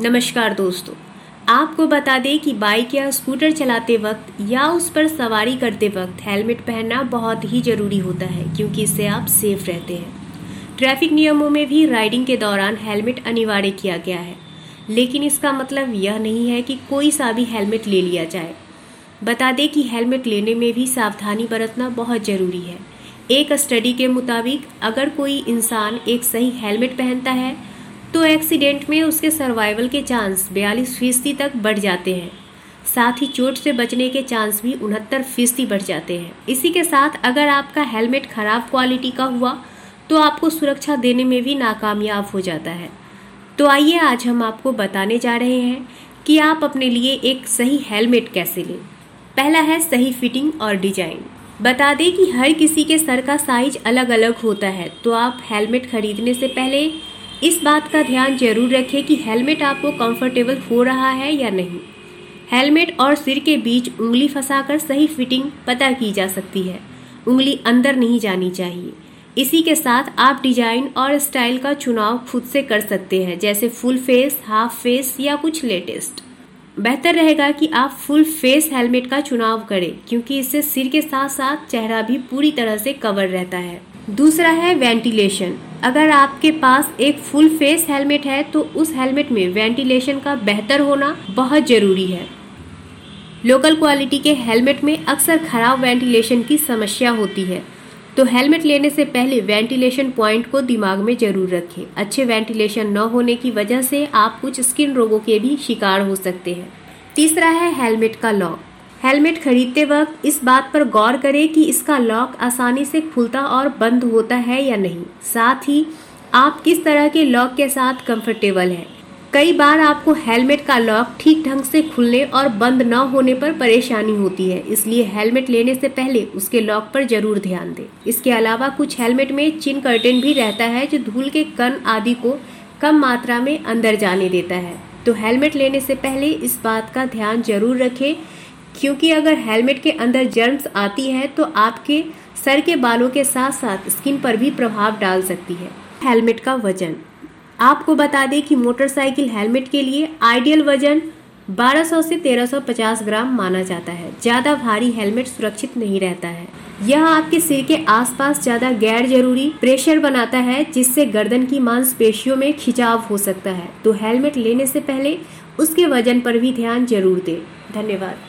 नमस्कार दोस्तों, आपको बता दें कि बाइक या स्कूटर चलाते वक्त या उस पर सवारी करते वक्त हेलमेट पहनना बहुत ही ज़रूरी होता है क्योंकि इससे आप सेफ़ रहते हैं। ट्रैफ़िक नियमों में भी राइडिंग के दौरान हेलमेट अनिवार्य किया गया है। लेकिन इसका मतलब यह नहीं है कि कोई सा भी हेलमेट ले लिया जाए। बता दें कि हेलमेट लेने में भी सावधानी बरतना बहुत ज़रूरी है। एक स्टडी के मुताबिक अगर कोई इंसान एक सही हेलमेट पहनता है तो एक्सीडेंट में उसके सर्वाइवल के चांस बयालीस फ़ीसदी तक बढ़ जाते हैं। साथ ही चोट से बचने के चांस भी उनहत्तर फ़ीसदी बढ़ जाते हैं। इसी के साथ अगर आपका हेलमेट खराब क्वालिटी का हुआ तो आपको सुरक्षा देने में भी नाकामयाब हो जाता है। तो आइए आज हम आपको बताने जा रहे हैं कि आप अपने लिए एक सही हेलमेट कैसे लें। पहला है सही फिटिंग और डिज़ाइन। बता दें कि हर किसी के सर का साइज़ अलग अलग होता है तो आप हेलमेट खरीदने से पहले इस बात का ध्यान ज़रूर रखें कि हेलमेट आपको कंफर्टेबल हो रहा है या नहीं। हेलमेट और सिर के बीच उंगली फंसाकर सही फिटिंग पता की जा सकती है। उंगली अंदर नहीं जानी चाहिए। इसी के साथ आप डिज़ाइन और स्टाइल का चुनाव खुद से कर सकते हैं, जैसे फुल फेस हाफ़ फेस या कुछ लेटेस्ट बेहतर रहेगा कि आप फुल फेस हेलमेट का चुनाव करें, क्योंकि इससे सिर के साथ साथ चेहरा भी पूरी तरह से कवर रहता है। दूसरा है वेंटिलेशन। अगर आपके पास एक फुल फेस हेलमेट है तो उस हेलमेट में वेंटिलेशन का बेहतर होना बहुत ज़रूरी है। लोकल क्वालिटी के हेलमेट में अक्सर खराब वेंटिलेशन की समस्या होती है। तो हेलमेट लेने से पहले वेंटिलेशन पॉइंट को दिमाग में ज़रूर रखें। अच्छे वेंटिलेशन न होने की वजह से आप कुछ स्किन रोगों के भी शिकार हो सकते हैं। तीसरा है हेलमेट का लॉक। हेलमेट खरीदते वक्त इस बात पर गौर करें कि इसका लॉक आसानी से खुलता और बंद होता है या नहीं। साथ ही, आप किस तरह के लॉक के साथ कंफर्टेबल हैं? कई बार आपको हेलमेट का लॉक ठीक ढंग से खुलने और बंद न होने पर परेशानी होती है, इसलिए हेलमेट लेने से पहले उसके लॉक पर ज़रूर ध्यान दें। इसके अलावा कुछ हेलमेट में चिन कर्टेन भी रहता है जो धूल के कण आदि को कम मात्रा में अंदर जाने देता है। तो हेलमेट लेने से पहले इस बात का ध्यान ज़रूर रखें क्योंकि अगर हेलमेट के अंदर जर्म्स आती है तो आपके सर के बालों के साथ साथ स्किन पर भी प्रभाव डाल सकती है। हेलमेट का वज़न। आपको बता दें कि मोटरसाइकिल हेलमेट के लिए आइडियल वज़न 1200 से 1350 ग्राम माना जाता है। ज़्यादा भारी हेलमेट सुरक्षित नहीं रहता है। यह आपके सिर के आसपास ज़्यादा गैर ज़रूरी प्रेशर बनाता है, जिससे गर्दन की मांसपेशियों में खिंचाव हो सकता है। तो हेलमेट लेने से पहले उसके वज़न पर भी ध्यान ज़रूर दें। धन्यवाद।